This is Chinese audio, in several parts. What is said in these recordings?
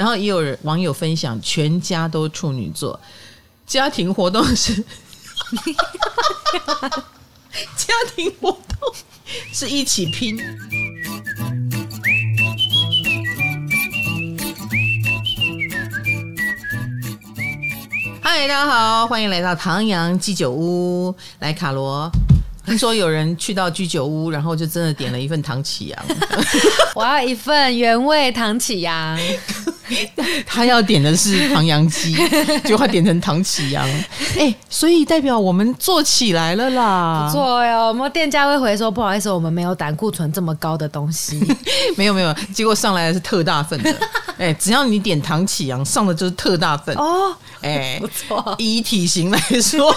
然后也有人网友分享，全家都处女座，家庭活动是 家庭活动是一起拼。嗨，大家好，欢迎来到唐阳鸡酒屋。来，卡罗，听说有人去到居酒屋，然后就真的点了一份唐启阳。我要一份原味唐启阳。他要点的是唐扬鸡，就他点成唐启阳。哎、欸，所以代表我们做起来了啦，不错哟。我们店家会回说，不好意思，我们没有胆固醇这么高的东西。没有没有，结果上来的是特大份的。哎、欸，只要你点唐启阳，上的就是特大份哦。哎、欸，不错。以体型来说，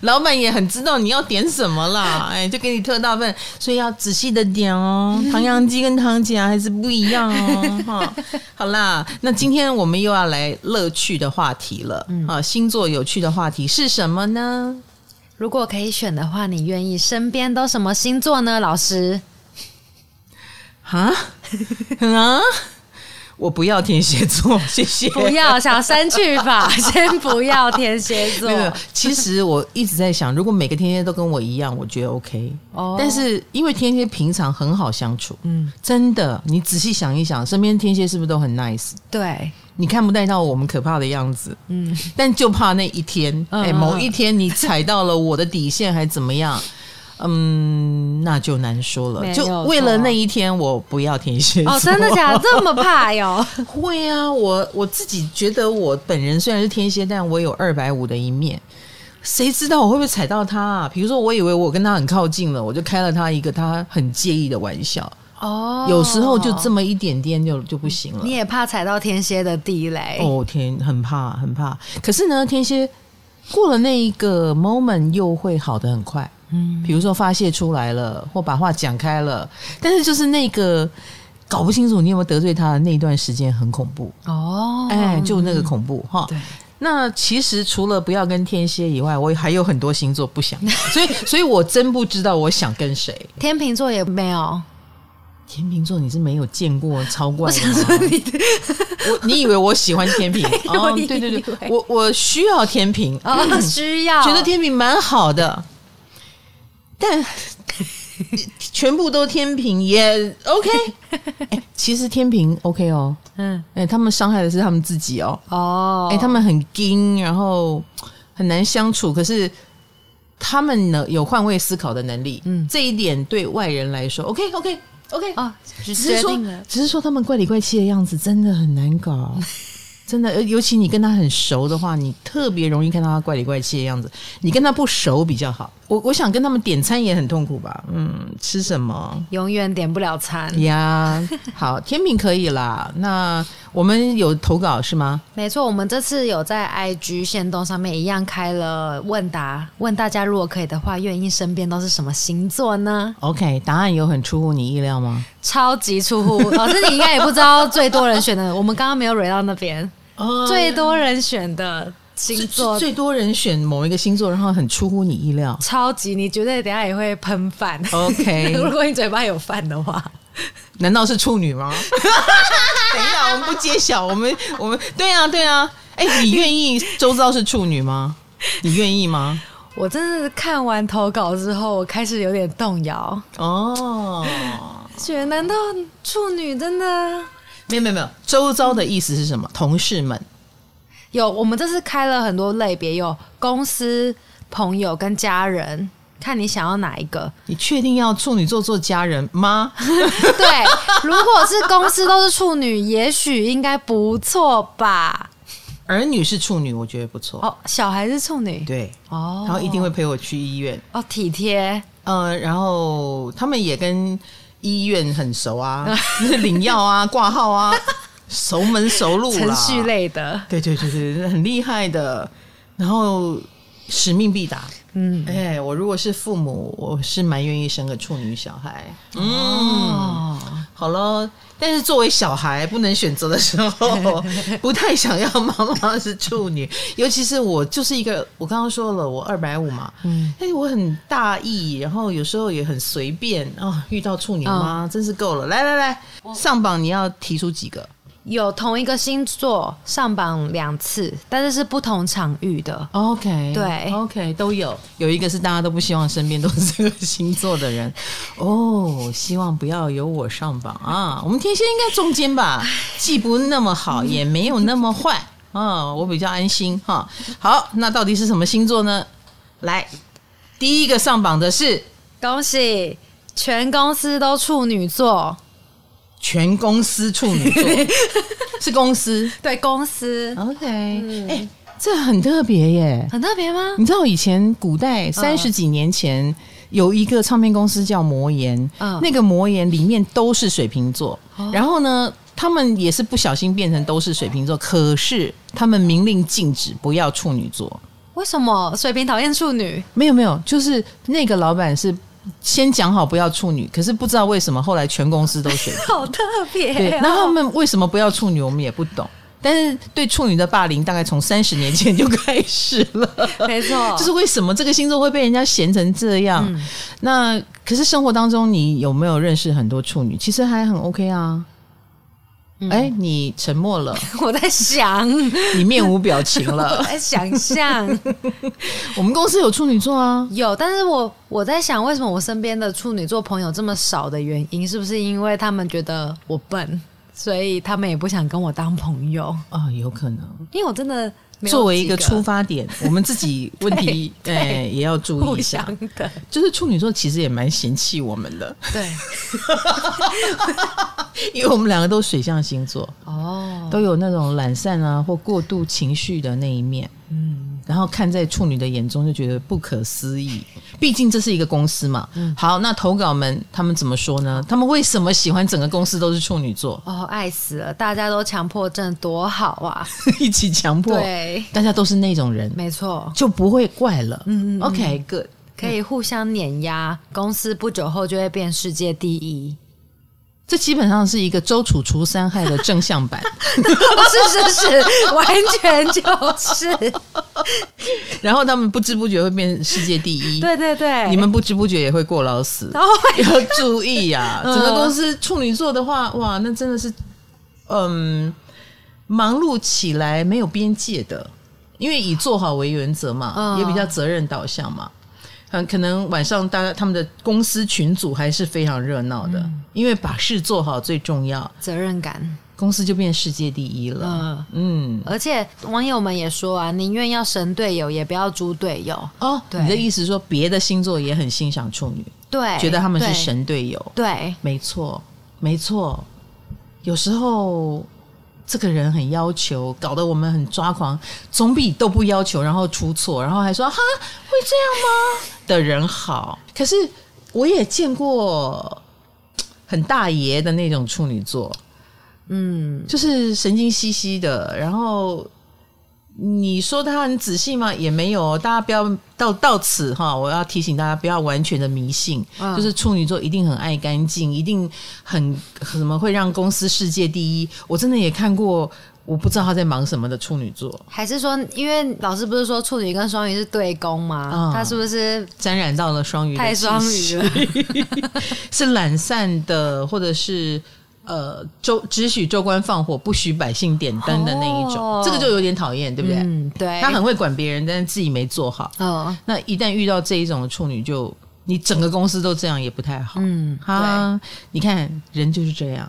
老板也很知道你要点什么啦。哎、欸，就给你特大份，所以要仔细的点哦。唐扬鸡跟唐启阳还是不一样哦。哈，好啦。那今天我们又要来乐趣的话题了。嗯、啊，星座有趣的话题是什么呢？如果可以选的话，你愿意身边都什么星座呢？老师？啊？啊？我不要天蝎座，谢谢。不要，想删去吧，先不要天蝎座。没有，其实我一直在想，如果每个天蝎都跟我一样，我觉得 OK。哦。但是因为天蝎平常很好相处，嗯，真的，你仔细想一想，身边天蝎是不是都很 nice？对，你看不带到我们可怕的样子，嗯，但就怕那一天，哎，某一天你踩到了我的底线，还怎么样？嗯，那就难说了。就为了那一天，我不要天蝎座。哦，真的假的？这么怕哟？会啊，我我自己觉得，我本人虽然是天蝎，但我有二百五的一面。谁知道我会不会踩到他啊？比如说，我以为我跟他很靠近了，我就开了他一个他很介意的玩笑。哦，有时候就这么一点点就就不行了。你也怕踩到天蝎的地雷？哦天，很怕很怕。可是呢，天蝎过了那一个 moment 又会好的很快。嗯，比如说发泄出来了，或把话讲开了，但是就是那个搞不清楚你有没有得罪他的那段时间很恐怖哦，哎，就那个恐怖哈。对，那其实除了不要跟天蝎以外，我还有很多星座不想，所以，所以我真不知道我想跟谁。天秤座也没有，天秤座你是没有见过超怪的吗？你，我你以为我喜欢天秤？哦，对对对，我我需要天秤，哦，需要，觉得天秤蛮好的。但 全部都天平也 OK，欸，其实天平 OK 哦，嗯，哎，他们伤害的是他们自己哦，哦，哎，他们很硬，然后很难相处，可是他们呢有换位思考的能力，嗯，这一点对外人来说 OK OK OK 啊，只是说只是说他们怪里怪气的样子真的很难搞。真的，尤其你跟他很熟的话，你特别容易看到他怪里怪气的样子。你跟他不熟比较好。我我想跟他们点餐也很痛苦吧？嗯，吃什么？永远点不了餐呀。好，天平可以啦。那我们有投稿是吗？没错，我们这次有在 IG 线动上面一样开了问答，问大家如果可以的话，愿意身边都是什么星座呢？OK，答案有很出乎你意料吗？超级出乎，老师你应该也不知道最多人选的，我们刚刚没有蕊到那边。哦，最多人选的星座，最多人选某一个星座，然后很出乎你意料，超级，你绝对等下也会喷饭。OK，如果你嘴巴有饭的话，难道是处女吗？等一下，我们不揭晓，我们我们对啊对啊，哎、欸，你愿意周遭是处女吗？你愿意吗？我真的是看完投稿之后，我开始有点动摇哦，觉得难道处女真的？没有没有没有，周遭的意思是什么？同事们有，我们这次开了很多类别，有公司、朋友跟家人，看你想要哪一个？你确定要处女座做家人吗？对，如果是公司都是处女，也许应该不错吧。儿女是处女，我觉得不错。哦，小孩是处女，对哦，然后一定会陪我去医院哦，体贴。呃，然后他们也跟。医院很熟啊，领药啊，挂号啊，熟门熟路，程序类的，对对对对，很厉害的。然后使命必达，嗯，哎、欸，我如果是父母，我是蛮愿意生个处女小孩。嗯，哦、好了。但是作为小孩不能选择的时候，不太想要妈妈是处女，尤其是我就是一个，我刚刚说了我二百五嘛，嗯，但是我很大意，然后有时候也很随便啊、哦，遇到处女妈、哦、真是够了，来来来，上榜你要提出几个？有同一个星座上榜两次，但是是不同场域的。OK，对，OK 都有。有一个是大家都不希望身边都是这个星座的人 哦，希望不要有我上榜啊。我们天蝎应该中间吧，既不那么好，也没有那么坏啊，我比较安心哈。好，那到底是什么星座呢？来，第一个上榜的是，恭喜全公司都处女座。全公司处女座 是公司，对公司。OK，哎、嗯欸，这很特别耶，很特别吗？你知道以前古代三十几年前有一个唱片公司叫魔岩，嗯，那个魔岩里面都是水瓶座，哦，然后呢，他们也是不小心变成都是水瓶座，可是他们明令禁止不要处女座。为什么水瓶讨厌处女？没有没有，就是那个老板是。先讲好不要处女，可是不知道为什么后来全公司都选，好特别、哦。对，那他们为什么不要处女，我们也不懂。但是对处女的霸凌，大概从三十年前就开始了。没错，就是为什么这个星座会被人家嫌成这样？嗯、那可是生活当中，你有没有认识很多处女？其实还很 OK 啊。哎、嗯，你沉默了。我在想，你面无表情了。我在想象，我们公司有处女座啊，有。但是我我在想，为什么我身边的处女座朋友这么少的原因，是不是因为他们觉得我笨，所以他们也不想跟我当朋友啊？有可能，因为我真的。作为一个出发点，我们自己 问题哎也要注意一下。就是处女座其实也蛮嫌弃我们的，对，因为我们两个都水象星座哦，都有那种懒散啊或过度情绪的那一面，嗯。然后看在处女的眼中就觉得不可思议，毕竟这是一个公司嘛。嗯、好，那投稿们他们怎么说呢？他们为什么喜欢整个公司都是处女座？哦，爱死了！大家都强迫症多好啊！一起强迫，对，大家都是那种人，没错，就不会怪了。嗯，嗯，嗯，OK，good，可以互相碾压，公司不久后就会变世界第一。这基本上是一个周楚除三害的正向版，是是是，完全就是。然后他们不知不觉会变世界第一，对对对，你们不知不觉也会过劳死，然后要注意呀、啊。整个公司处女座的话，哇，那真的是，嗯，忙碌起来没有边界的，因为以做好为原则嘛，也比较责任导向嘛。嗯，可能晚上大家他们的公司群组还是非常热闹的，嗯，因为把事做好最重要，责任感，公司就变世界第一了。嗯，嗯，而且网友们也说啊，宁愿要神队友，也不要猪队友。哦，对，你的意思是说，别的星座也很欣赏处女，对，觉得他们是神队友。对，没错，没错，有时候。这个人很要求，搞得我们很抓狂，总比都不要求，然后出错，然后还说哈会这样吗的人好。可是我也见过很大爷的那种处女座，嗯，就是神经兮兮的，然后。你说他很仔细吗？也没有，大家不要到到此哈，我要提醒大家不要完全的迷信，嗯、就是处女座一定很爱干净，一定很什么会让公司世界第一。我真的也看过，我不知道他在忙什么的处女座，还是说，因为老师不是说处女跟双鱼是对宫吗？嗯、他是不是沾染到了双鱼？太双鱼了，是懒散的，或者是。呃，州只许州官放火，不许百姓点灯的那一种，哦，这个就有点讨厌，对不对？嗯，对。他很会管别人，但是自己没做好。哦，那一旦遇到这一种的处女就，就你整个公司都这样也不太好。嗯，哈，你看人就是这样，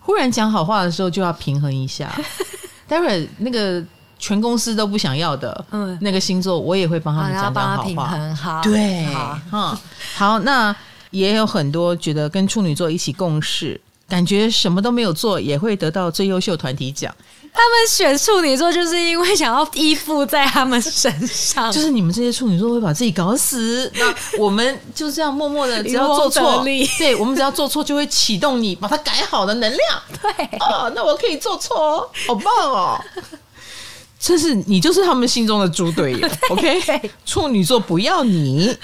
忽然讲好话的时候就要平衡一下。待会儿那个全公司都不想要的，嗯，那个星座我也会帮他们讲讲好话。平衡好，对，哈，好，那也有很多觉得跟处女座一起共事。感觉什么都没有做也会得到最优秀团体奖。他们选处女座就是因为想要依附在他们身上，就是你们这些处女座会把自己搞死。那我们就这样默默的，只要做错，对，我们只要做错就会启动你把它改好的能量。对，哦，那我可以做错哦，好棒哦。这是你就是他们心中的猪队友，OK？处女座不要你。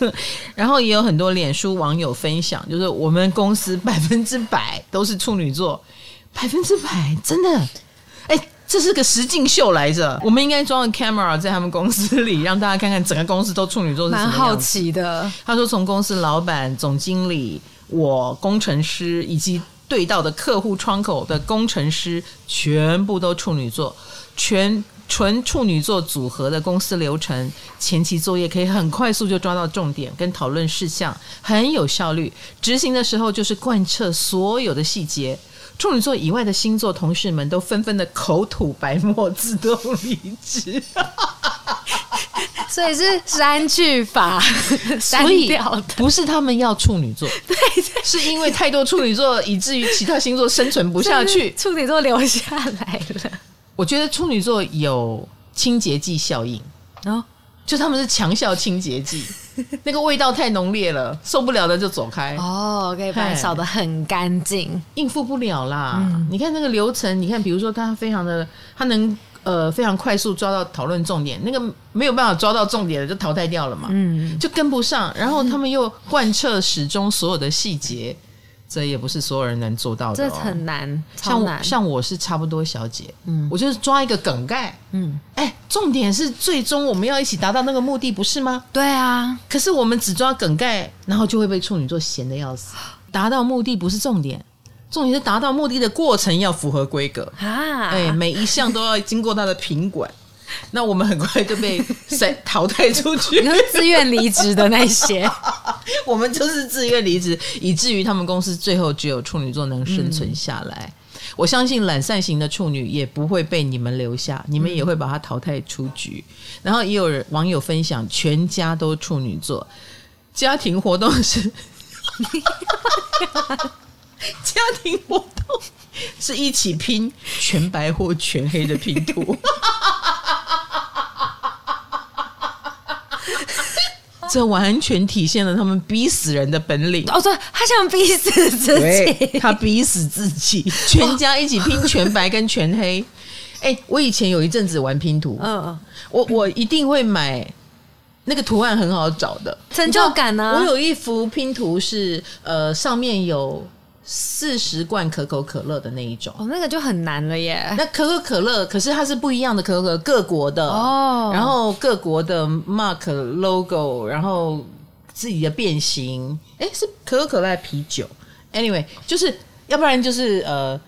然后也有很多脸书网友分享，就是我们公司百分之百都是处女座，百分之百真的。哎，这是个实境秀来着，我们应该装个 camera 在他们公司里，让大家看看整个公司都处女座是什么样子。蛮好奇的。他说，从公司老板、总经理、我工程师以及。对到的客户窗口的工程师，全部都处女座，全纯处女座组合的公司流程，前期作业可以很快速就抓到重点跟讨论事项，很有效率。执行的时候就是贯彻所有的细节。处女座以外的星座同事们都纷纷的口吐白沫，自动离职。所以是删去法，所以不是他们要处女座，对，是因为太多处女座，以至于其他星座生存不下去，处女座留下来了。我觉得处女座有清洁剂效应，哦，就他们是强效清洁剂，那个味道太浓烈了，受不了的就走开。哦，可以把它扫得很干净，应付不了啦。嗯，你看那个流程，你看，比如说他非常的，他能。呃，非常快速抓到讨论重点，那个没有办法抓到重点的就淘汰掉了嘛，嗯，就跟不上。然后他们又贯彻始终所有的细节，这也不是所有人能做到的，哦，这很难。像我像我是差不多小姐，嗯，我就是抓一个梗概，嗯，哎，重点是最终我们要一起达到那个目的，不是吗？对啊，可是我们只抓梗概，然后就会被处女座嫌的要死。达到目的不是重点。重点是达到目的的过程要符合规格啊！哎，每一项都要经过他的品管，那我们很快就被筛 淘汰出去。自愿离职的那些，我们就是自愿离职，以至于他们公司最后只有处女座能生存下来。嗯、我相信懒散型的处女也不会被你们留下，你们也会把他淘汰出局。嗯、然后也有人网友分享，全家都处女座，家庭活动是。家庭活动是一起拼全白或全黑的拼图，这完全体现了他们逼死人的本领。哦，对，他想逼死自己，他逼死自己，全家一起拼全白跟全黑。哎，我以前有一阵子玩拼图，嗯，我我一定会买那个图案很好找的成就感呢。我有一幅拼图是呃，上面有。四十罐可口可乐的那一种哦，那个就很难了耶。那可口可乐，可是它是不一样的可口可乐，各国的哦，然后各国的 mark logo，然后自己的变形，哎，是可口可乐还啤酒？Anyway，就是要不然就是呃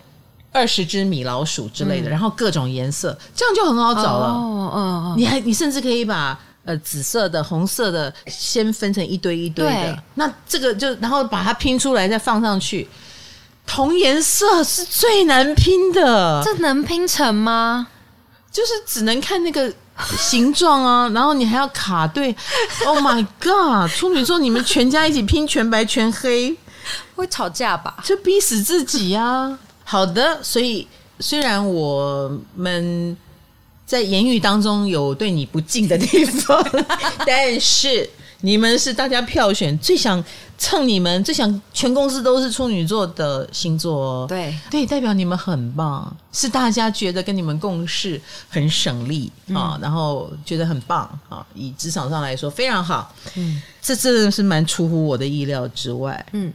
二十只米老鼠之类的，嗯、然后各种颜色，这样就很好找了。哦，哦哦你还你甚至可以把呃紫色的、红色的先分成一堆一堆的，那这个就然后把它拼出来再放上去。同颜色是最难拼的，这能拼成吗？就是只能看那个形状啊，然后你还要卡对。Oh my god！处女座，你们全家一起拼全白全黑，会吵架吧？就逼死自己啊！好的，所以虽然我们在言语当中有对你不敬的地方，但是。你们是大家票选最想蹭你们、最想全公司都是处女座的星座哦。对对，代表你们很棒，是大家觉得跟你们共事很省力啊，嗯、然后觉得很棒啊。以职场上来说非常好，嗯，这真的是蛮出乎我的意料之外。嗯，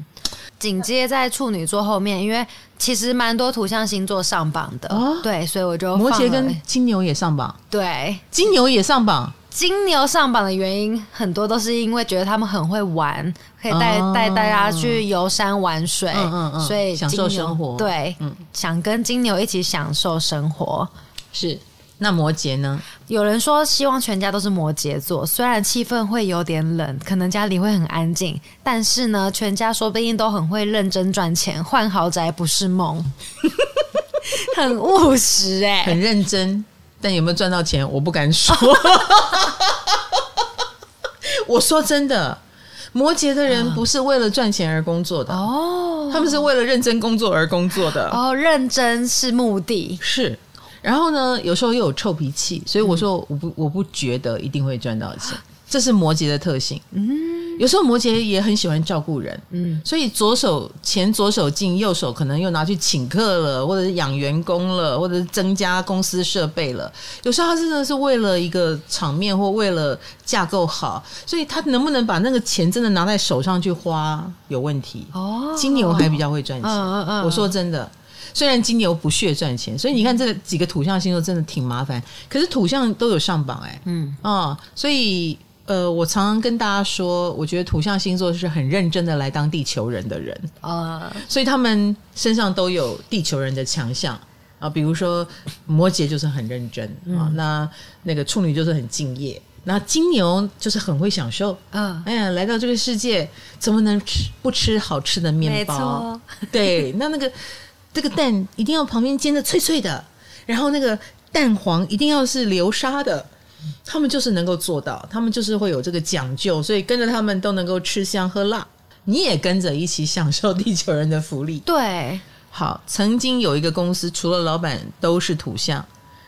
紧接在处女座后面，因为其实蛮多土象星座上榜的，哦、对，所以我就摩羯跟金牛也上榜，对，金牛也上榜。金牛上榜的原因很多都是因为觉得他们很会玩，可以带带大家去游山玩水，嗯嗯嗯、所以享受生活。对，嗯、想跟金牛一起享受生活。是，那摩羯呢？有人说希望全家都是摩羯座，虽然气氛会有点冷，可能家里会很安静，但是呢，全家说不定都很会认真赚钱，换豪宅不是梦，很务实哎、欸，很认真。但有没有赚到钱，我不敢说。我说真的，摩羯的人不是为了赚钱而工作的哦，他们是为了认真工作而工作的哦。认真是目的，是。然后呢，有时候又有臭脾气，所以我说我不我不觉得一定会赚到钱，这是摩羯的特性。嗯。有时候摩羯也很喜欢照顾人，嗯，所以左手钱左手进，右手可能又拿去请客了，或者是养员工了，或者是增加公司设备了。有时候他真的是为了一个场面或为了架构好，所以他能不能把那个钱真的拿在手上去花有问题。哦，金牛还比较会赚钱。嗯嗯嗯，我说真的，虽然金牛不屑赚钱，所以你看这几个土象星座真的挺麻烦。可是土象都有上榜哎，嗯啊，所以。呃，我常常跟大家说，我觉得土象星座是很认真的来当地球人的人啊，呃、所以他们身上都有地球人的强项啊。比如说摩羯就是很认真啊，嗯、那那个处女就是很敬业，那金牛就是很会享受。嗯，哎呀，来到这个世界怎么能吃不吃好吃的面包？对，那那个这个蛋一定要旁边煎的脆脆的，然后那个蛋黄一定要是流沙的。他们就是能够做到，他们就是会有这个讲究，所以跟着他们都能够吃香喝辣，你也跟着一起享受地球人的福利。对，好，曾经有一个公司，除了老板都是土象，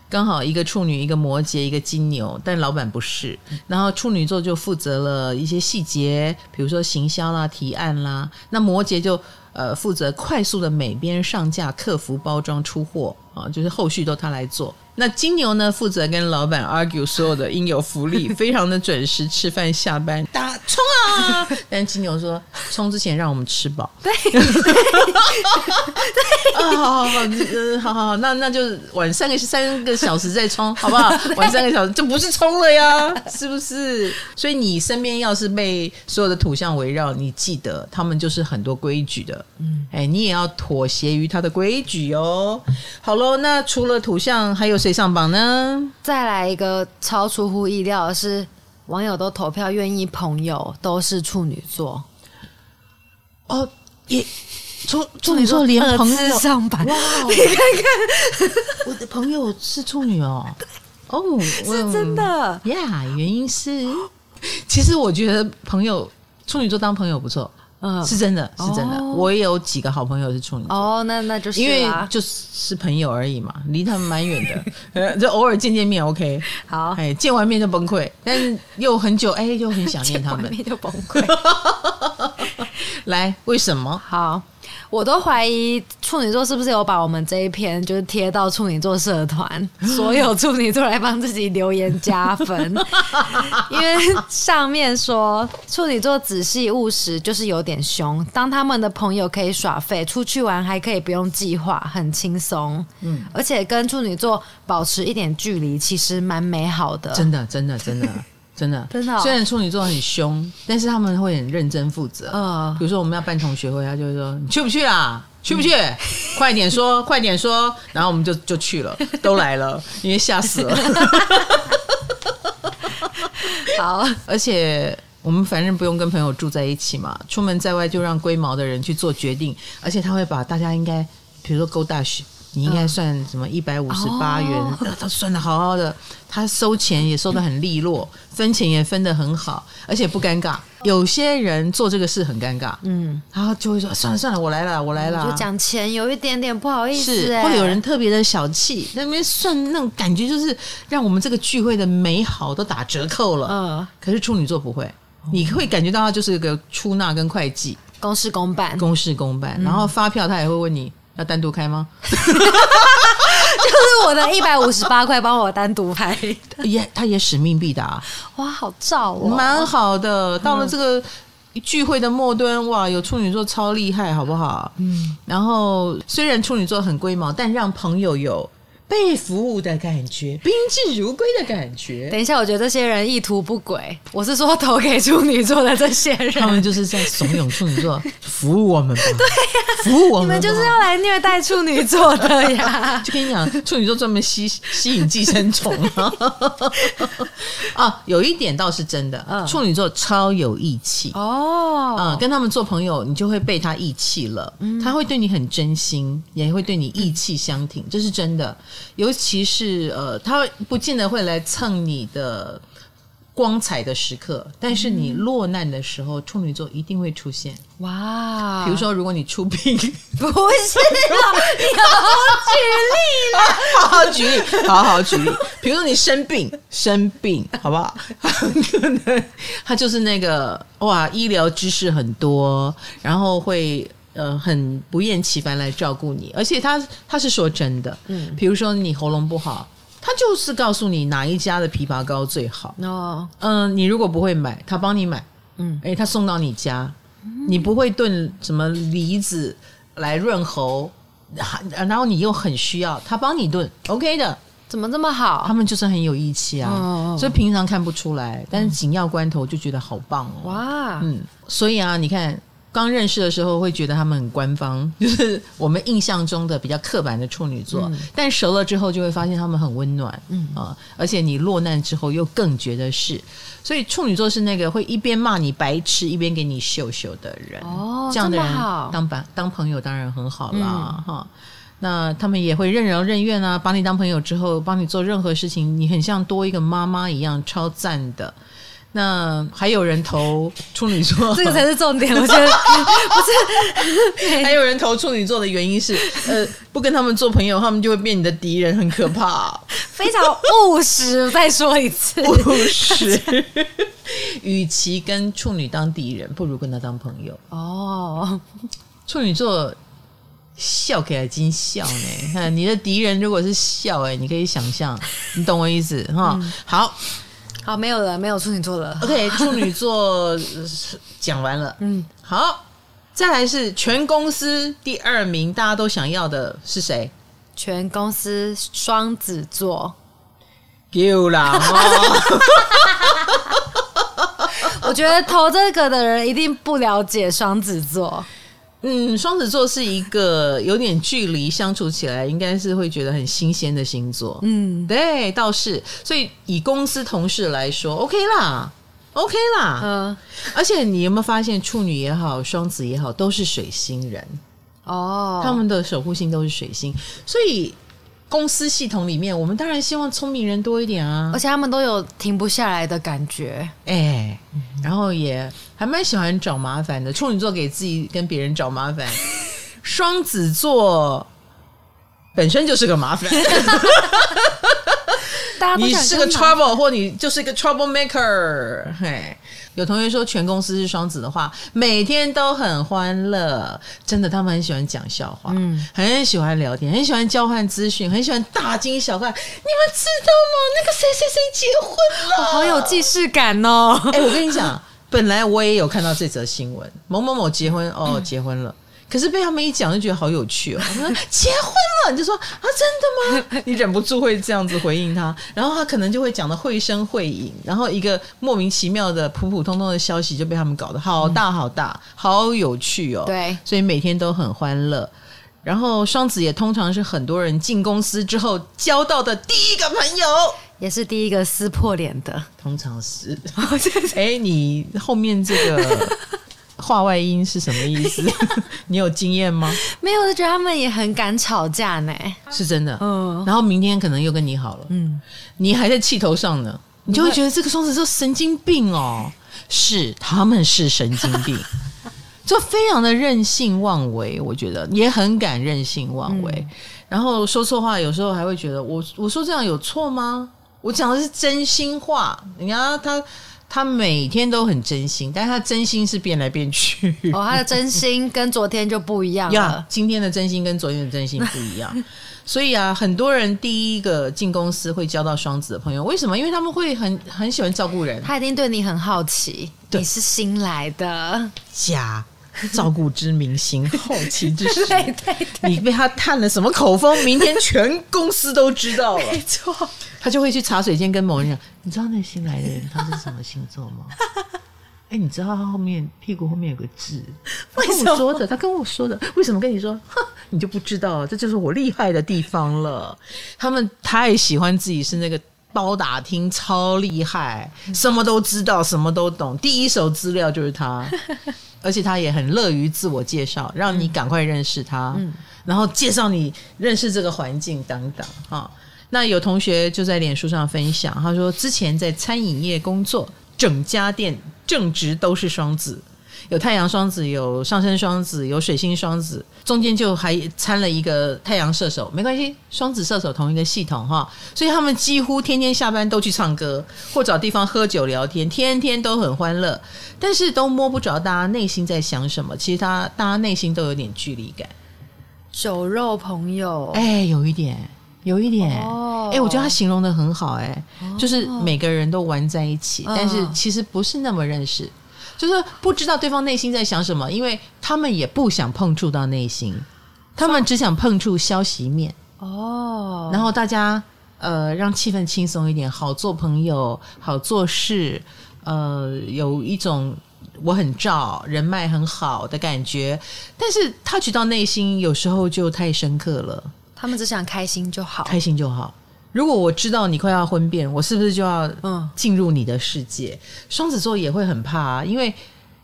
刚好一个处女，一个摩羯，一个金牛，但老板不是，然后处女座就负责了一些细节，比如说行销啦、提案啦，那摩羯就呃负责快速的美编上架、客服包装、出货啊，就是后续都他来做。那金牛呢，负责跟老板 argue 所有的应有福利，非常的准时吃饭下班打冲啊！但金牛说，冲之前让我们吃饱。对，啊，好好好，嗯，好好好，那那就晚三个三个小时再冲，好不好？晚三个小时就不是冲了呀，是不是？所以你身边要是被所有的土象围绕，你记得他们就是很多规矩的，嗯，哎，你也要妥协于他的规矩哦。好喽，那除了土象，还有谁？谁上榜呢？再来一个超出乎意料的是，网友都投票愿意朋友都是处女座。哦，也处处女座连朋友上榜，哇！你看看，我的朋友是处女哦。哦，是真的呀。Yeah, 原因是，其实我觉得朋友处女座当朋友不错。嗯，是真的，是真的。我也有几个好朋友是处女座。哦，那那就是因为就是朋友而已嘛，离他们蛮远的，就偶尔见见面，OK。好，哎，见完面就崩溃，但是又很久，哎，又很想念他们，见完面就崩溃。来，为什么？好。我都怀疑处女座是不是有把我们这一篇就是贴到处女座社团，所有处女座来帮自己留言加分，因为上面说处女座仔细务实，就是有点凶。当他们的朋友可以耍废，出去玩还可以不用计划，很轻松。嗯，而且跟处女座保持一点距离，其实蛮美好的。真的，真的，真的。真的，真的、哦。虽然处女座很凶，但是他们会很认真负责。嗯，比如说我们要办同学会，他就会说：“你去不去啊？去不去？嗯、快点说，快点说。”然后我们就就去了，都来了，因为吓死了。好，而且我们反正不用跟朋友住在一起嘛，出门在外就让龟毛的人去做决定，而且他会把大家应该，比如说勾大学。你应该算什么一百五十八元？他、哦、算的好好的，他收钱也收的很利落，分钱也分的很好，而且不尴尬。有些人做这个事很尴尬，嗯，然后就会说算了算了，我来了，我来了。就讲钱有一点点不好意思，是会有人特别的小气，那边算那种感觉，就是让我们这个聚会的美好都打折扣了。嗯，可是处女座不会，你会感觉到他就是一个出纳跟会计，公事公办，公事公办，然后发票他也会问你。要单独开吗？就是我的一百五十八块，帮我单独拍。也，他也使命必达。哇，好照哦，蛮好的。到了这个聚会的末端，哇，有处女座超厉害，好不好？嗯。然后虽然处女座很龟毛，但让朋友有。被服务的感觉，宾至如归的感觉。等一下，我觉得这些人意图不轨。我是说，投给处女座的这些人，他们就是在怂恿处女座服务我们吧？对呀、啊，服务我们，你们就是要来虐待处女座的呀！就跟你讲，处女座专门吸吸引寄生虫啊！啊，有一点倒是真的，嗯、处女座超有义气哦。嗯，跟他们做朋友，你就会被他义气了。嗯、他会对你很真心，也会对你义气相挺，这是真的。尤其是呃，他不见得会来蹭你的光彩的时刻，但是你落难的时候，处女座一定会出现。哇！比如说，如果你出殡，不是了，你好好举例了，好好举例，好好举例。比如说你生病，生病，好不好？很可能他就是那个哇，医疗知识很多，然后会。呃，很不厌其烦来照顾你，而且他他是说真的，嗯，比如说你喉咙不好，他就是告诉你哪一家的枇杷膏最好。哦，嗯、呃，你如果不会买，他帮你买，嗯，诶，他送到你家，嗯、你不会炖什么梨子来润喉，然后你又很需要，他帮你炖，OK 的，怎么这么好？他们就是很有义气啊，哦、所以平常看不出来，但是紧要关头就觉得好棒哦。哇，嗯，所以啊，你看刚认识的时候会觉得他们很官方，就是我们印象中的比较刻板的处女座，嗯、但熟了之后就会发现他们很温暖，嗯。啊，而且你落难之后又更觉得是，所以处女座是那个会一边骂你白痴一边给你秀秀的人。哦，这样的人当朋当朋友当然很好啦，哈、嗯。那他们也会任劳任怨啊，把你当朋友之后，帮你做任何事情，你很像多一个妈妈一样，超赞的。那还有人投处女座，这个才是重点，我觉得 不是。还有人投处女座的原因是，呃，不跟他们做朋友，他们就会变你的敌人，很可怕。非常务实，再说一次，务实。与其跟处女当敌人，不如跟他当朋友。哦，处女座。笑起来真笑呢！看你的敌人如果是笑，哎，你可以想象，你懂我意思哈？嗯、好好，没有了，没有处女座了。OK，处女座讲完了。嗯，好，再来是全公司第二名，大家都想要的是谁？全公司双子座。丢啦！我觉得投这个的人一定不了解双子座。嗯，双子座是一个有点距离相处起来，应该是会觉得很新鲜的星座。嗯，对，倒是。所以以公司同事来说，OK 啦，OK 啦。嗯，而且你有没有发现，处女也好，双子也好，都是水星人哦，他们的守护星都是水星，所以。公司系统里面，我们当然希望聪明人多一点啊，而且他们都有停不下来的感觉，哎、欸，然后也还蛮喜欢找麻烦的。处女座给自己跟别人找麻烦，双子座本身就是个麻烦。你是个 trouble，或你就是一个 trouble maker。嘿，有同学说全公司是双子的话，每天都很欢乐。真的，他们很喜欢讲笑话，嗯，很喜欢聊天，很喜欢交换资讯，很喜欢大惊小怪。你们知道吗？那个谁谁谁结婚了，好有既视感哦。哎，我跟你讲，本来我也有看到这则新闻，某某某结婚哦，结婚了。可是被他们一讲就觉得好有趣哦！说结婚了，你就说啊，真的吗？你忍不住会这样子回应他，然后他可能就会讲的绘声绘影，然后一个莫名其妙的普普通通的消息就被他们搞得好大好大，好有趣哦！对，所以每天都很欢乐。然后双子也通常是很多人进公司之后交到的第一个朋友，也是第一个撕破脸的，通常是。哎，你后面这个。话外音是什么意思？你有经验吗？没有，我就觉得他们也很敢吵架呢。是真的，嗯。然后明天可能又跟你好了，嗯。你还在气头上呢，你就会觉得这个双子座神经病哦。是，他们是神经病，就非常的任性妄为。我觉得也很敢任性妄为，嗯、然后说错话，有时候还会觉得我我说这样有错吗？我讲的是真心话。你看他。他每天都很真心，但是他真心是变来变去。哦，他的真心 跟昨天就不一样了。呀，今天的真心跟昨天的真心不一样。所以啊，很多人第一个进公司会交到双子的朋友，为什么？因为他们会很很喜欢照顾人。他一定对你很好奇，你是新来的。假 照顾之名，星好奇之实。对对对，你被他探了什么口风？明天全公司都知道了。没错。他就会去茶水间跟某人讲：“你知道那新来的人他是什么星座吗？” 哎、欸，你知道他后面屁股后面有个痣？他跟我说的，他跟我说的。为什么跟你说？哼，你就不知道，这就是我厉害的地方了。他们太喜欢自己是那个包打听超厉害，什么都知道，什么都懂，第一手资料就是他。而且他也很乐于自我介绍，让你赶快认识他，嗯、然后介绍你认识这个环境等等哈。那有同学就在脸书上分享，他说之前在餐饮业工作，整家店正职都是双子，有太阳双子，有上升双子，有水星双子，中间就还掺了一个太阳射手，没关系，双子射手同一个系统哈，所以他们几乎天天下班都去唱歌或找地方喝酒聊天，天天都很欢乐，但是都摸不着大家内心在想什么，其实他大家内心都有点距离感，酒肉朋友，哎，有一点。有一点，哎、oh. 欸，我觉得他形容的很好，哎，oh. 就是每个人都玩在一起，oh. 但是其实不是那么认识，就是不知道对方内心在想什么，因为他们也不想碰触到内心，他们只想碰触消息面，哦，oh. 然后大家呃，让气氛轻松一点，好做朋友，好做事，呃，有一种我很照人脉很好的感觉。但是 touch 到内心，有时候就太深刻了。他们只想开心就好，开心就好。如果我知道你快要婚变，我是不是就要嗯进入你的世界？嗯、双子座也会很怕啊，因为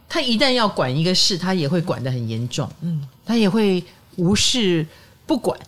他一旦要管一个事，他也会管得很严重，嗯，他也会无视不管，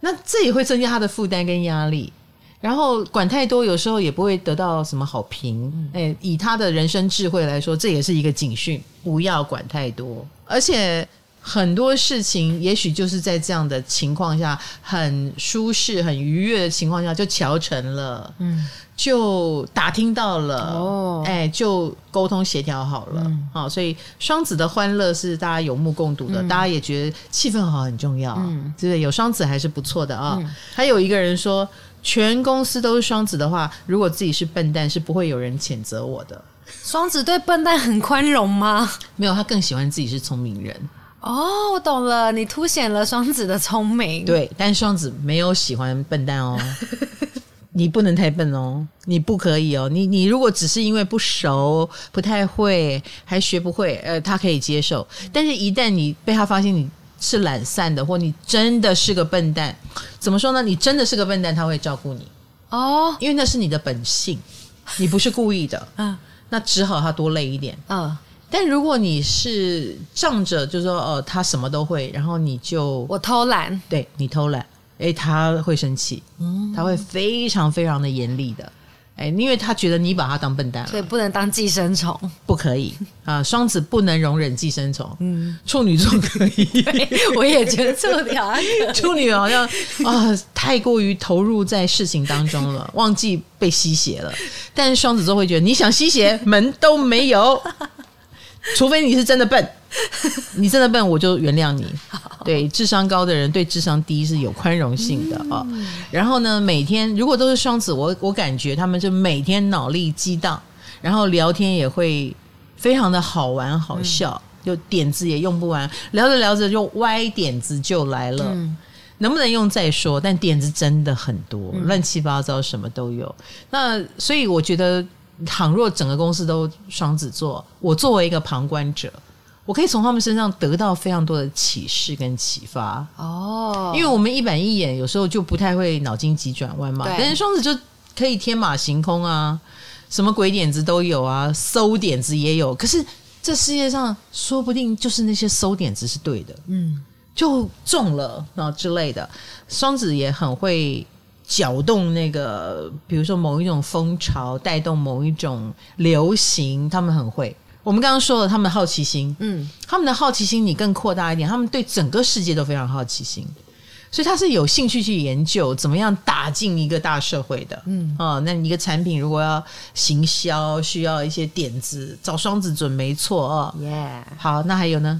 那这也会增加他的负担跟压力。然后管太多，有时候也不会得到什么好评。哎，以他的人生智慧来说，这也是一个警讯，不要管太多。而且很多事情，也许就是在这样的情况下，很舒适、很愉悦的情况下，就乔成了，嗯，就打听到了，哦，哎，就沟通协调好了，嗯，好，所以双子的欢乐是大家有目共睹的，嗯，大家也觉得气氛好很重要，嗯，对不对？有双子还是不错的啊。嗯，还有一个人说。全公司都是双子的话，如果自己是笨蛋，是不会有人谴责我的。双子对笨蛋很宽容吗？没有，他更喜欢自己是聪明人。哦，我懂了，你凸显了双子的聪明。对，但双子没有喜欢笨蛋哦。你不能太笨哦，你不可以哦。你你如果只是因为不熟、不太会，还学不会，呃，他可以接受。但是，一旦你被他发现你。是懒散的，或你真的是个笨蛋，怎么说呢？你真的是个笨蛋，他会照顾你哦，因为那是你的本性，你不是故意的，嗯，那只好他多累一点，嗯。但如果你是仗着，就是说，哦，他什么都会，然后你就我偷懒，对你偷懒，哎，他会生气，嗯，他会非常非常的严厉的。哎，因为他觉得你把他当笨蛋了，所以不能当寄生虫，不可以啊！双子不能容忍寄生虫，嗯，处女座可以，我也觉得处女好像处女好像啊，太过于投入在事情当中了，忘记被吸血了。但是双子座会觉得，你想吸血门都没有，除非你是真的笨。你真的笨，我就原谅你。对，智商高的人对智商低是有宽容性的啊。嗯。然后呢，每天如果都是双子，我我感觉他们就每天脑力激荡，然后聊天也会非常的好玩好笑，就点子也用不完，聊着聊着就歪点子就来了。嗯。能不能用再说？但点子真的很多，乱七八糟什么都有。那所以我觉得，倘若整个公司都双子座，我作为一个旁观者。我可以从他们身上得到非常多的启示跟启发哦，因为我们一板一眼，有时候就不太会脑筋急转弯嘛。但是双子就可以天马行空啊，什么鬼点子都有啊，馊点子也有。可是这世界上说不定就是那些馊点子是对的，嗯，就中了啊之类的。双子也很会搅动那个，比如说某一种风潮，带动某一种流行，他们很会。我们刚刚说了，他们的好奇心，嗯，他们的好奇心你更扩大一点，他们对整个世界都非常好奇心，所以他是有兴趣去研究怎么样打进一个大社会的，嗯，哦，那你一个产品如果要行销，需要一些点子，找双子准没错哦，耶，好，那还有呢？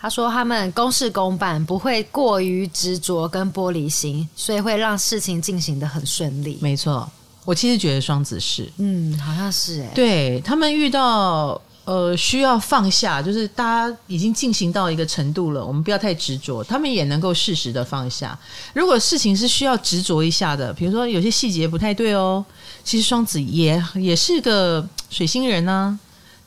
他说他们公事公办，不会过于执着跟玻璃心，所以会让事情进行的很顺利。没错，我其实觉得双子是，嗯，好像是哎，对他们遇到。呃，需要放下，就是大家已经进行到一个程度了，我们不要太执着。他们也能够适时的放下。如果事情是需要执着一下的，比如说有些细节不太对哦，其实双子也也是个水星人呢、啊，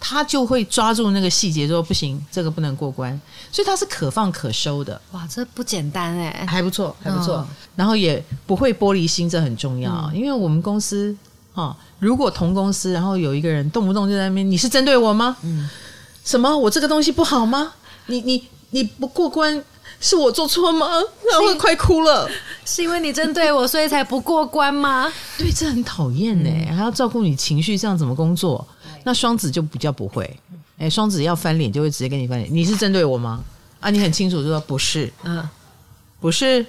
他就会抓住那个细节说不行，这个不能过关，所以他是可放可收的。哇，这不简单哎，还不错，还不错。哦、然后也不会玻璃心，这很重要，嗯、因为我们公司。哦，如果同公司，然后有一个人动不动就在那边，你是针对我吗？嗯，什么？我这个东西不好吗？你你你不过关，是我做错吗？然后快哭了，是因为你针对我，所以才不过关吗？对，这很讨厌呢，还要照顾你情绪，这样怎么工作？那双子就比较不会，哎，双子要翻脸就会直接跟你翻脸，你是针对我吗？啊，你很清楚就说不是，嗯，不是，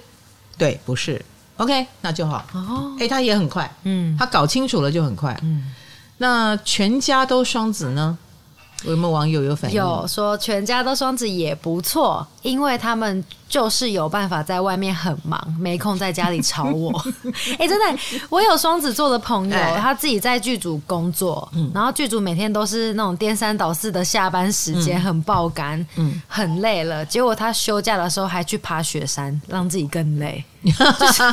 对，不是。OK，那就好。哦，哎，他也很快，嗯，他搞清楚了就很快。嗯，那全家都双子呢？有没有网友有反应？有说全家都双子也不错，因为他们就是有办法在外面很忙，没空在家里吵我。哎、欸，真的，我有双子座的朋友，他自己在剧组工作，嗯、然后剧组每天都是那种颠三倒四的下班时间，嗯、很爆肝，嗯，很累了。结果他休假的时候还去爬雪山，让自己更累。就是、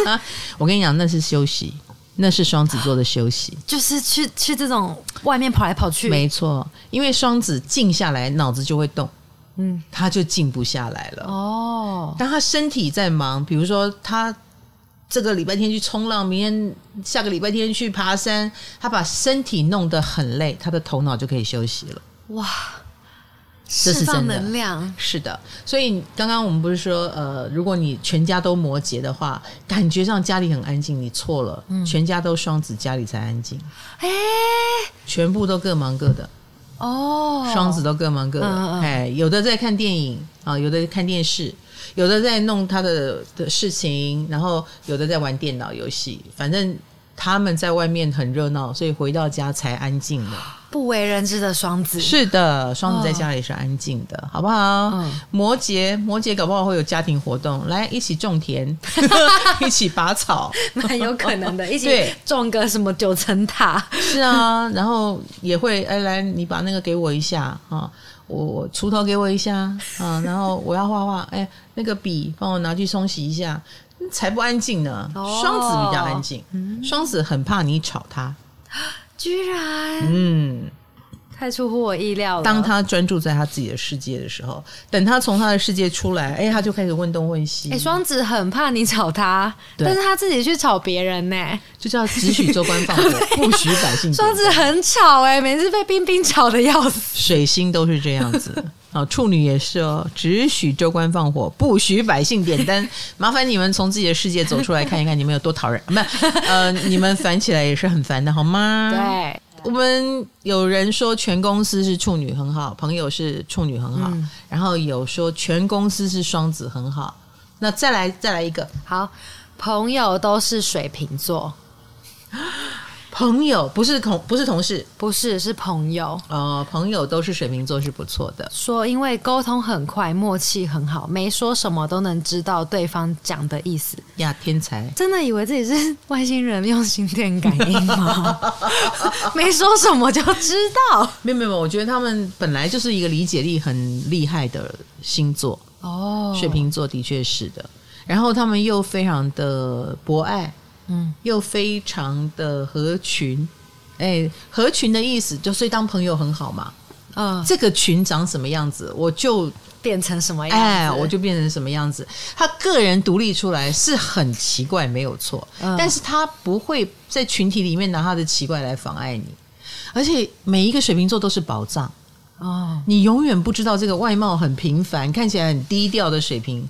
我跟你讲，那是休息。那是双子座的休息，就是去去这种外面跑来跑去。没错，因为双子静下来，脑子就会动，嗯，他就静不下来了。哦，当他身体在忙，比如说他这个礼拜天去冲浪，明天下个礼拜天去爬山，他把身体弄得很累，他的头脑就可以休息了。哇！这是真的，能量。是的，所以刚刚我们不是说，呃，如果你全家都摩羯的话，感觉上家里很安静，你错了，嗯、全家都双子，家里才安静。哎，全部都各忙各的。哦，双子都各忙各的。嗯嗯。哎，有的在看电影啊，有的在看电视，有的在弄他的的事情，然后有的在玩电脑游戏，反正他们在外面很热闹，所以回到家才安静的。不为人知的双子是的，双子在家里是安静的，哦、好不好？嗯、摩羯，摩羯搞不好会有家庭活动，来一起种田，一起拔草，蛮有可能的。一起种个什么九层塔，是啊，然后也会哎，来你把那个给我一下啊，我锄头给我一下啊，然后我要画画，哎，那个笔帮我拿去冲洗一下，才不安静呢。哦、双子比较安静，嗯、双子很怕你吵他。居然，嗯，太出乎我意料了。当他专注在他自己的世界的时候，等他从他的世界出来，哎，他就开始问东问西。哎，双子很怕你吵他，但是他自己去吵别人呢，就叫只许州官放火，不许百姓。双子很吵哎，每次被冰冰吵的要死。水星都是这样子。好，处女也是哦，只许州官放火，不许百姓点灯。麻烦你们从自己的世界走出来看一看，你们有多讨人。不，呃，你们烦起来也是很烦的，好吗？对，我们有人说全公司是处女很好，朋友是处女很好，嗯、然后有说全公司是双子很好。那再来再来一个，好，朋友都是水瓶座。朋友不是同不是同事，不是是朋友。呃，朋友都是水瓶座是不错的。说因为沟通很快，默契很好，没说什么都能知道对方讲的意思。呀，天才！真的以为自己是外星人用心电感应吗？没说什么就知道？没有没有，我觉得他们本来就是一个理解力很厉害的星座。哦，水瓶座的确是的。然后他们又非常的博爱。嗯，又非常的合群，哎，合群的意思就所以当朋友很好嘛。嗯，这个群长什么样子，我就变成什么样子，哎，我就变成什么样子。他个人独立出来是很奇怪，没有错，嗯，但是他不会在群体里面拿他的奇怪来妨碍你。而且每一个水瓶座都是宝藏哦，你永远不知道这个外貌很平凡、看起来很低调的水瓶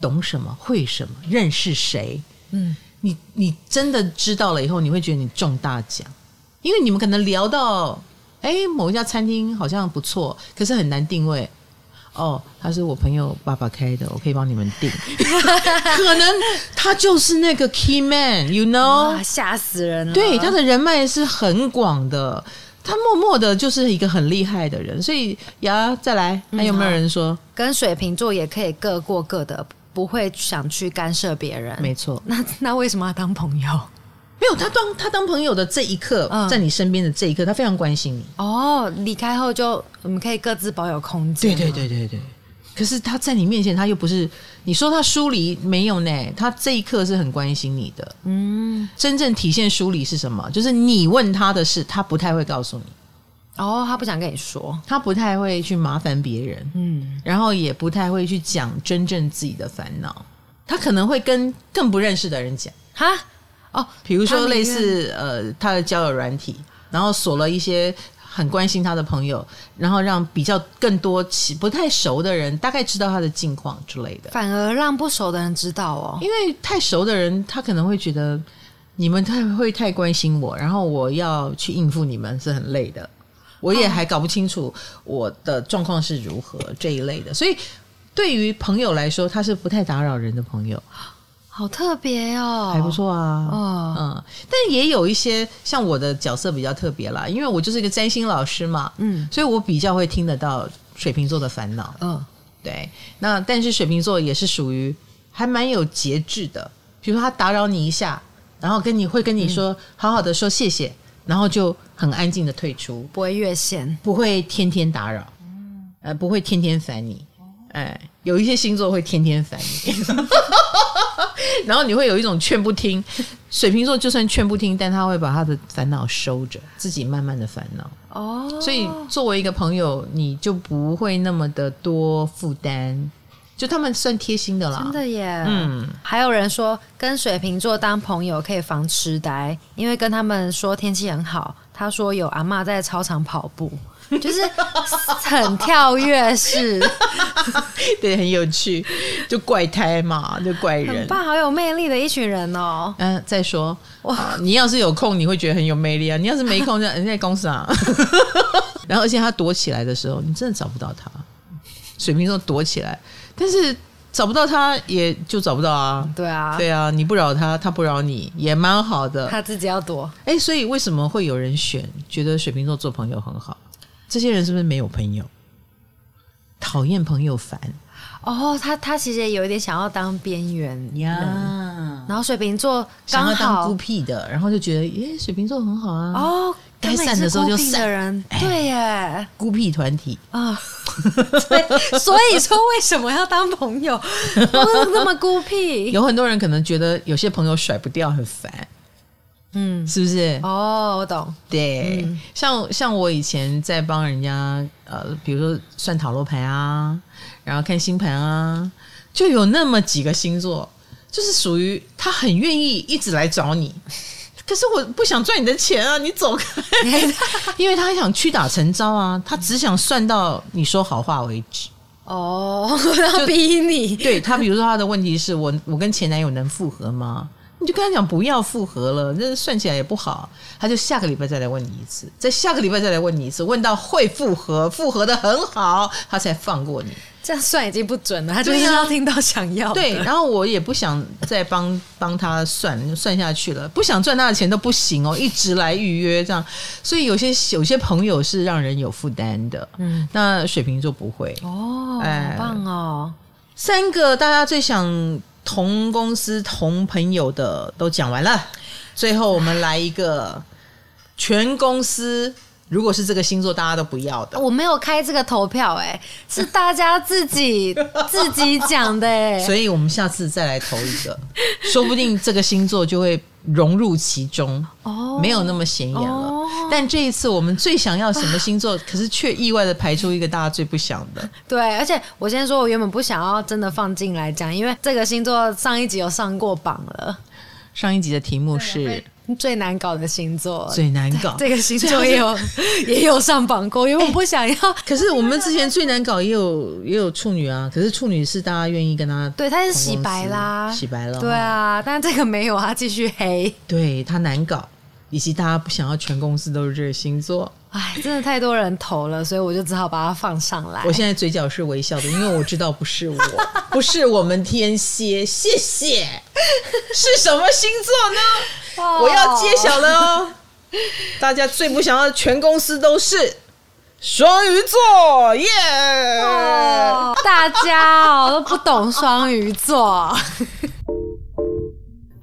懂什么、会什么、认识谁，嗯。你你真的知道了以后，你会觉得你中大奖，因为你们可能聊到，哎，某一家餐厅好像不错，可是很难定位。哦，他是我朋友爸爸开的，我可以帮你们订。可能他就是那个 key man，you know？吓死人了！对，他的人脉是很广的，他默默的就是一个很厉害的人。所以呀，再来，还有没有人说，嗯，跟水瓶座也可以各过各的？不会想去干涉别人，没错。那那为什么要当朋友？没有，他当他当朋友的这一刻，嗯、在你身边的这一刻，他非常关心你。哦，离开后就我们可以各自保有空间。对对对对对。可是他在你面前，他又不是你说他疏离没有呢？他这一刻是很关心你的。嗯，真正体现疏离是什么？就是你问他的事，他不太会告诉你。哦，他不想跟你说，他不太会去麻烦别人，嗯，然后也不太会去讲真正自己的烦恼，他可能会跟更不认识的人讲，哈，哦，比如说类似呃他的交友软体，然后锁了一些很关心他的朋友，然后让比较更多不太熟的人大概知道他的近况之类的，反而让不熟的人知道哦，因为太熟的人他可能会觉得你们太会太关心我，然后我要去应付你们是很累的。我也还搞不清楚我的状况是如何这一类的，所以对于朋友来说，他是不太打扰人的朋友，好特别哦，还不错啊，哦、嗯，但也有一些像我的角色比较特别啦，因为我就是一个占星老师嘛，嗯，所以我比较会听得到水瓶座的烦恼，嗯，对，那但是水瓶座也是属于还蛮有节制的，比如说他打扰你一下，然后跟你会跟你说、嗯、好好的说谢谢。然后就很安静的退出，不会越线，不会天天打扰，呃，不会天天烦你，哎，有一些星座会天天烦你，然后你会有一种劝不听。水瓶座就算劝不听，但他会把他的烦恼收着，自己慢慢的烦恼。哦，所以作为一个朋友，你就不会那么的多负担。就他们算贴心的啦，真的耶。嗯，还有人说跟水瓶座当朋友可以防痴呆，因为跟他们说天气很好，他说有阿嬷在操场跑步，就是很跳跃式，对，很有趣，就怪胎嘛，就怪人，很棒，好有魅力的一群人哦。嗯、呃，再说哇，你要是有空，你会觉得很有魅力啊；你要是没空，就人在公司啊。然后，而且他躲起来的时候，你真的找不到他。水瓶座躲起来。但是找不到他，也就找不到啊。对啊，对啊，你不扰他，他不扰你，也蛮好的。他自己要躲。哎，所以为什么会有人选觉得水瓶座做朋友很好？这些人是不是没有朋友？讨厌朋友烦。哦，他他其实也有一点想要当边缘呀。然后水瓶座刚好想要当孤僻的，然后就觉得，耶，水瓶座很好啊。哦。该散的时候就散的人，对耶，孤僻团体啊，所以所以说为什么要当朋友？那么孤僻，有很多人可能觉得有些朋友甩不掉，很烦，嗯，是不是？哦，我懂。对，嗯、像像我以前在帮人家呃，比如说算塔罗牌啊，然后看星盘啊，就有那么几个星座，就是属于他很愿意一直来找你。可是我不想赚你的钱啊！你走开，因为他还想屈打成招啊！他只想算到你说好话为止。哦，他逼你。对，他，比如说他的问题是我，我跟前男友能复合吗？你就跟他讲不要复合了，那算起来也不好。他就下个礼拜再来问你一次，在下个礼拜再来问你一次，问到会复合，复合的很好，他才放过你。这样算已经不准了，他就是要听到想要。对，然后我也不想再帮 帮他算算下去了，不想赚他的钱都不行哦，一直来预约这样，所以有些有些朋友是让人有负担的。嗯，那水瓶座不会哦，哎，好棒哦！三个大家最想同公司同朋友的都讲完了，最后我们来一个全公司。如果是这个星座，大家都不要的。我没有开这个投票，哎，是大家自己 自己讲的，哎。所以我们下次再来投一个，说不定这个星座就会融入其中，哦，没有那么显眼了。哦，但这一次我们最想要什么星座，可是却意外的排出一个大家最不想的。对，而且我先说，我原本不想要真的放进来讲，因为这个星座上一集有上过榜了。上一集的题目是。最难搞的星座，最难搞。这个星座也有 也有上榜过，因为我不想要。可是我们之前最难搞也有也有处女啊，可是处女是大家愿意跟他，对，他是洗白啦，洗白了。对啊，但这个没有，啊继续黑。对，他难搞，以及大家不想要全公司都是这个星座。哎，真的太多人投了，所以我就只好把它放上来。我现在嘴角是微笑的，因为我知道不是我，不是我们天蝎，谢谢。是什么星座呢？我要揭晓了哦！大家最不想要的全公司都是双鱼座，耶、yeah! 大家哦都不懂双鱼座。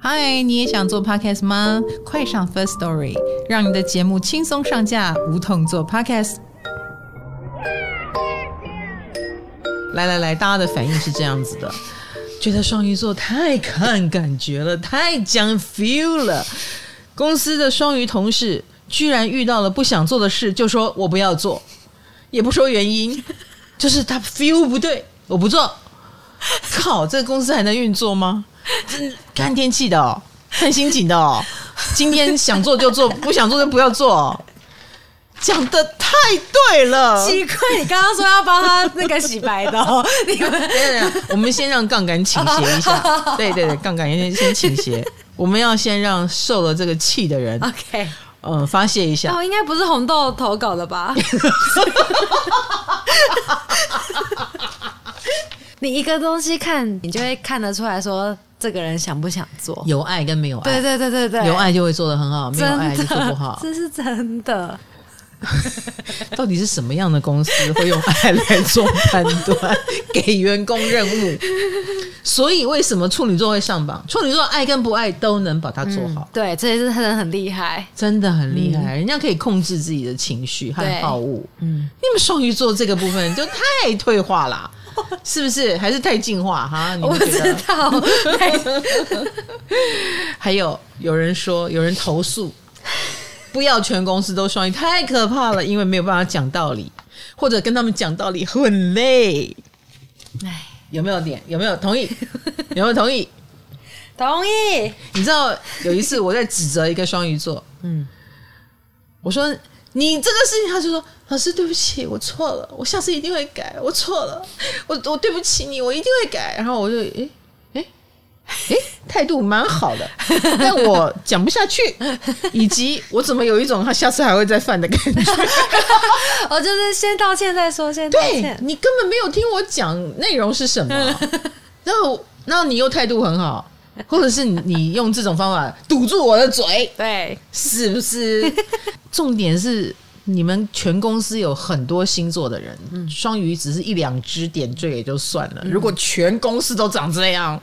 嗨，你也想做 podcast 吗？快上 First Story，让你的节目轻松上架，无痛做 podcast。来来来，大家的反应是这样子的。觉得双鱼座太看感觉了，太讲 feel 了。公司的双鱼同事居然遇到了不想做的事，就说我不要做，也不说原因，就是他 feel 不对，我不做。靠，这个公司还能运作吗？看天气的哦，看心情的哦。今天想做就做，不想做就不要做。讲的太对了，奇怪，你刚刚说要帮他那个洗白的，哦，你们我们先让杠杆倾斜一下，对对对，杠杆先先倾斜，我们要先让受了这个气的人，OK，嗯，发泄一下。哦，应该不是红豆投稿的吧？你一个东西看，你就会看得出来说，这个人想不想做，有爱跟没有爱，对对对对对，有爱就会做的很好，没有爱就做不好，这是真的。到底是什么样的公司会用爱来做判断，给员工任务？所以为什么处女座会上榜？处女座爱跟不爱都能把它做好。嗯、对，这也是很很厉害，真的很厉害。嗯、人家可以控制自己的情绪和好恶。嗯，你们双鱼座这个部分就太退化了。是不是？还是太进化哈？你我不知道。还有有人说，有人投诉，不要全公司都双鱼，太可怕了，因为没有办法讲道理，或者跟他们讲道理很累。哎，有没有点？有没有同意？有没有同意？同意。你知道有一次我在指责一个双鱼座，嗯，我说你这个事情，他就说老师对不起，我错了，我下次一定会改，我错了，我我对不起你，我一定会改。然后我就诶诶诶，态度蛮好的，但我讲不下去，以及我怎么有一种他下次还会再犯的感觉。我就是先道歉再说，先道歉。对，你根本没有听我讲内容是什么，然后然后你又态度很好。或者是你用这种方法堵住我的嘴，对，是不是？重点是你们全公司有很多星座的人，双鱼只是一两只点缀也就算了，如果全公司都长这样。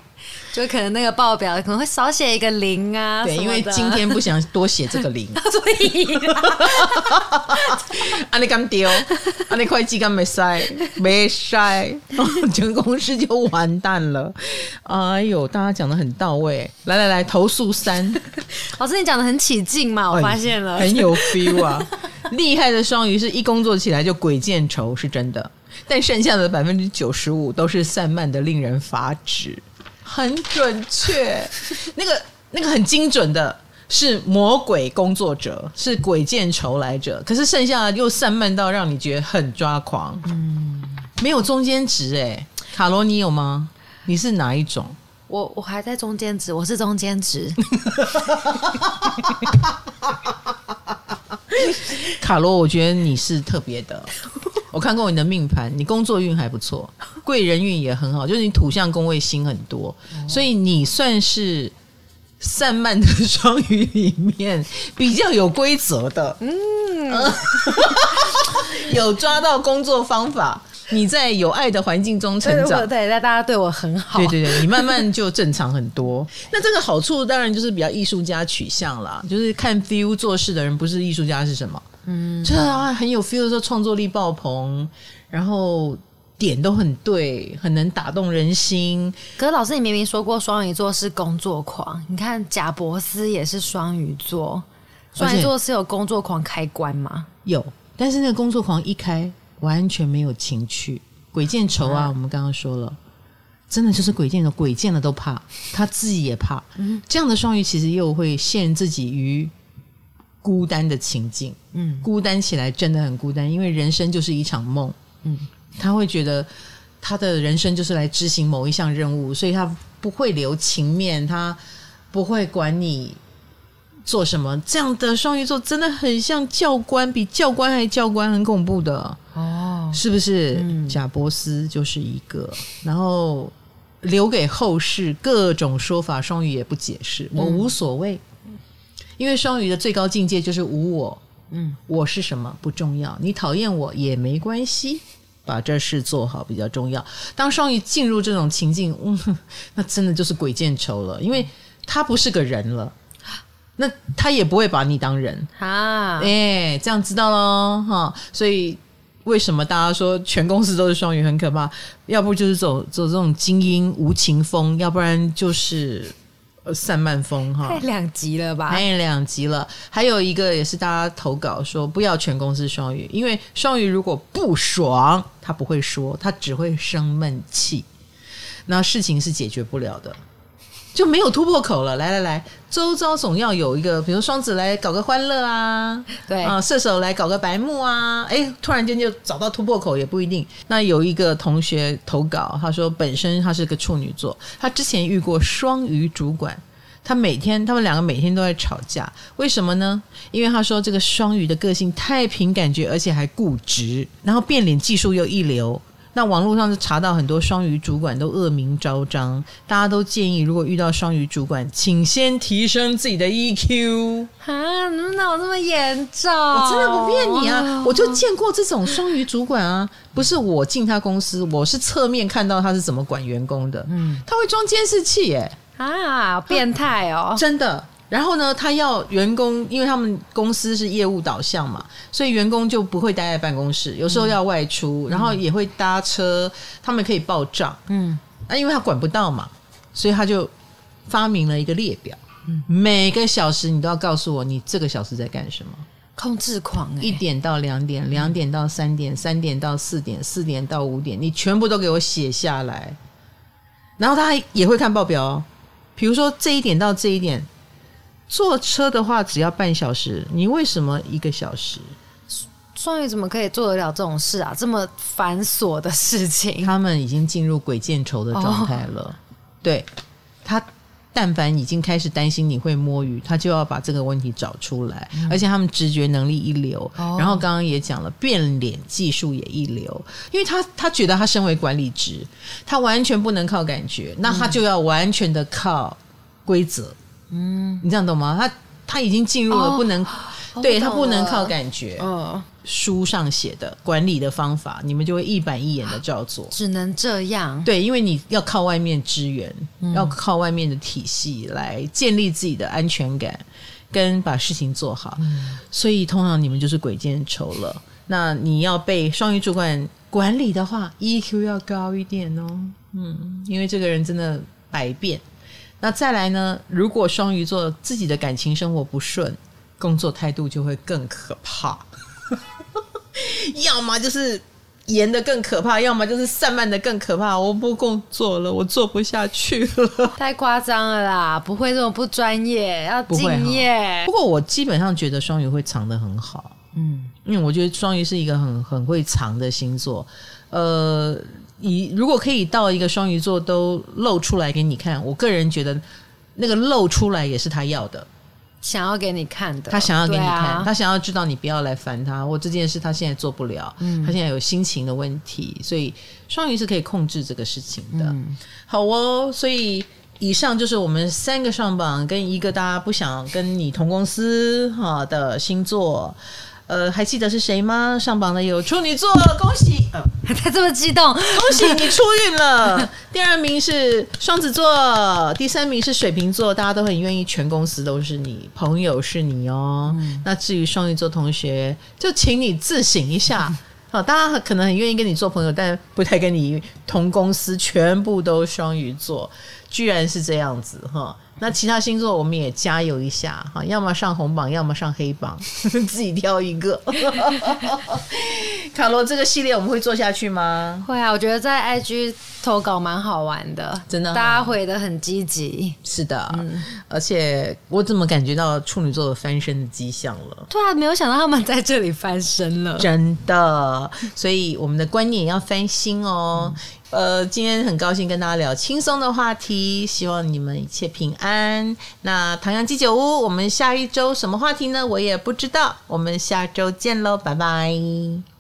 就可能那个报表可能会少写一个零啊，对，因为今天不想多写这个零，所以啊，你刚丢，啊，你会计刚没塞，没塞，全公司就完蛋了。哎呦，大家讲的很到位，来来来，投诉三，老师你讲的很起劲嘛，我发现了，很有 feel 啊。厉害的双鱼是一工作起来就鬼见愁，是真的，但剩下的百分之九十五都是散漫的，令人发指。很准确，那个那个很精准的是魔鬼工作者，是鬼见愁来者。可是剩下的又散漫到让你觉得很抓狂，嗯，没有中间值哎。卡罗，你有吗？你是哪一种？我我还在中间值，我是中间值。卡罗，我觉得你是特别的。我看过你的命盘，你工作运还不错，贵人运也很好，就是你土象宫位星很多，所以你算是散漫的双鱼里面 比较有规则的，嗯，有抓到工作方法。你在有爱的环境中成长，对，那大家对我很好，对对对，你慢慢就正常很多。那这个好处当然就是比较艺术家取向啦，就是看 feel 做事的人不是艺术家是什么？嗯，这啊很有 feel 的时候，创作力爆棚，然后点都很对，很能打动人心。可是老师，你明明说过双鱼座是工作狂，你看贾伯斯也是双鱼座，双鱼座是有工作狂开关吗？有，但是那个工作狂一开。完全没有情趣，鬼见愁啊！我们刚刚说了，真的就是鬼见愁，鬼见了都怕，他自己也怕。这样的双鱼其实又会陷自己于孤单的情境，嗯，孤单起来真的很孤单，因为人生就是一场梦，嗯，他会觉得他的人生就是来执行某一项任务，所以他不会留情面，他不会管你。做什么？这样的双鱼座真的很像教官，比教官还教官，很恐怖的。哦，是不是？嗯，贾伯斯就是一个，然后留给后世各种说法，双鱼也不解释，我无所谓，因为双鱼的最高境界就是无我，嗯，我是什么不重要，你讨厌我也没关系，把这事做好比较重要。当双鱼进入这种情境，嗯，那真的就是鬼见愁了，因为他不是个人了。那他也不会把你当人啊，哎、欸，这样知道喽哈。所以为什么大家说全公司都是双鱼很可怕？要不就是走走这种精英无情风，要不然就是散漫风哈。太两极了吧？太两极了。还有一个也是大家投稿说不要全公司双鱼，因为双鱼如果不爽，他不会说，他只会生闷气，那事情是解决不了的。就没有突破口了。来来来，周遭总要有一个，比如双子来搞个欢乐啊，对啊，射手来搞个白目啊，哎，突然间就找到突破口也不一定。那有一个同学投稿，他说本身他是个处女座，他之前遇过双鱼主管，他每天他们两个每天都在吵架，为什么呢？因为他说这个双鱼的个性太凭感觉，而且还固执，然后变脸技术又一流。那网络上就查到很多双鱼主管都恶名昭彰，大家都建议，如果遇到双鱼主管，请先提升自己的 EQ 啊！哪有这么严重？我真的不骗你啊！我就见过这种双鱼主管啊，不是我进他公司，我是侧面看到他是怎么管员工的。嗯，他会装监视器耶！啊，变态哦！真的，然后呢，他要员工，因为他们公司是业务导向嘛，所以员工就不会待在办公室，有时候要外出，嗯、然后也会搭车，他们可以报账。嗯，那因为他管不到嘛，所以他就发明了一个列表，嗯、每个小时你都要告诉我你这个小时在干什么。控制狂、欸，一点到两点，两点到三点，三点到四点，四点到五点，你全部都给我写下来。然后他也会看报表哦，比如说这一点到这一点。坐车的话只要半小时，你为什么一个小时？双鱼怎么可以做得了这种事啊？这么繁琐的事情，他们已经进入鬼见愁的状态了。哦、对，他但凡已经开始担心你会摸鱼，他就要把这个问题找出来。嗯、而且他们直觉能力一流，哦、然后刚刚也讲了，变脸技术也一流。因为他他觉得他身为管理职，他完全不能靠感觉，那他就要完全的靠规则。嗯，你这样懂吗？他他已经进入了不能，哦、对他不能靠感觉。嗯、哦，书上写的管理的方法，你们就会一板一眼的照做，只能这样。对，因为你要靠外面支援，嗯、要靠外面的体系来建立自己的安全感，跟把事情做好。嗯、所以通常你们就是鬼见愁了。那你要被双鱼主管管理的话，EQ 要高一点哦。嗯，因为这个人真的百变。那再来呢？如果双鱼座自己的感情生活不顺，工作态度就会更可怕。要么就是严的更可怕，要么就是散漫的更可怕。我不工作了，我做不下去了。太夸张了啦！不会这么不专业，要敬业。不过我基本上觉得双鱼会藏得很好。嗯，因为我觉得双鱼是一个很很会藏的星座。呃。你如果可以到一个双鱼座都露出来给你看，我个人觉得那个露出来也是他要的，想要给你看的。他想要给你看，啊、他想要知道你不要来烦他。我这件事他现在做不了，嗯、他现在有心情的问题，所以双鱼是可以控制这个事情的。嗯、好哦，所以以上就是我们三个上榜跟一个大家不想跟你同公司哈的星座。呃，还记得是谁吗？上榜的有处女座，恭喜！呃、他这么激动，恭喜你出运了。第二名是双子座，第三名是水瓶座，大家都很愿意，全公司都是你，朋友是你哦。嗯、那至于双鱼座同学，就请你自省一下。好，大家可能很愿意跟你做朋友，但不太跟你同公司，全部都双鱼座，居然是这样子哈。那其他星座我们也加油一下哈，要么上红榜，要么上黑榜，自己挑一个。卡罗，这个系列我们会做下去吗？会啊，我觉得在 IG 投稿蛮好玩的，真的，大家回的很积极。是的，嗯，而且我怎么感觉到处女座的翻身的迹象了？对啊，没有想到他们在这里翻身了，真的。所以我们的观念也要翻新哦。嗯呃，今天很高兴跟大家聊轻松的话题，希望你们一切平安。那唐阳鸡酒屋，我们下一周什么话题呢？我也不知道。我们下周见喽，拜拜。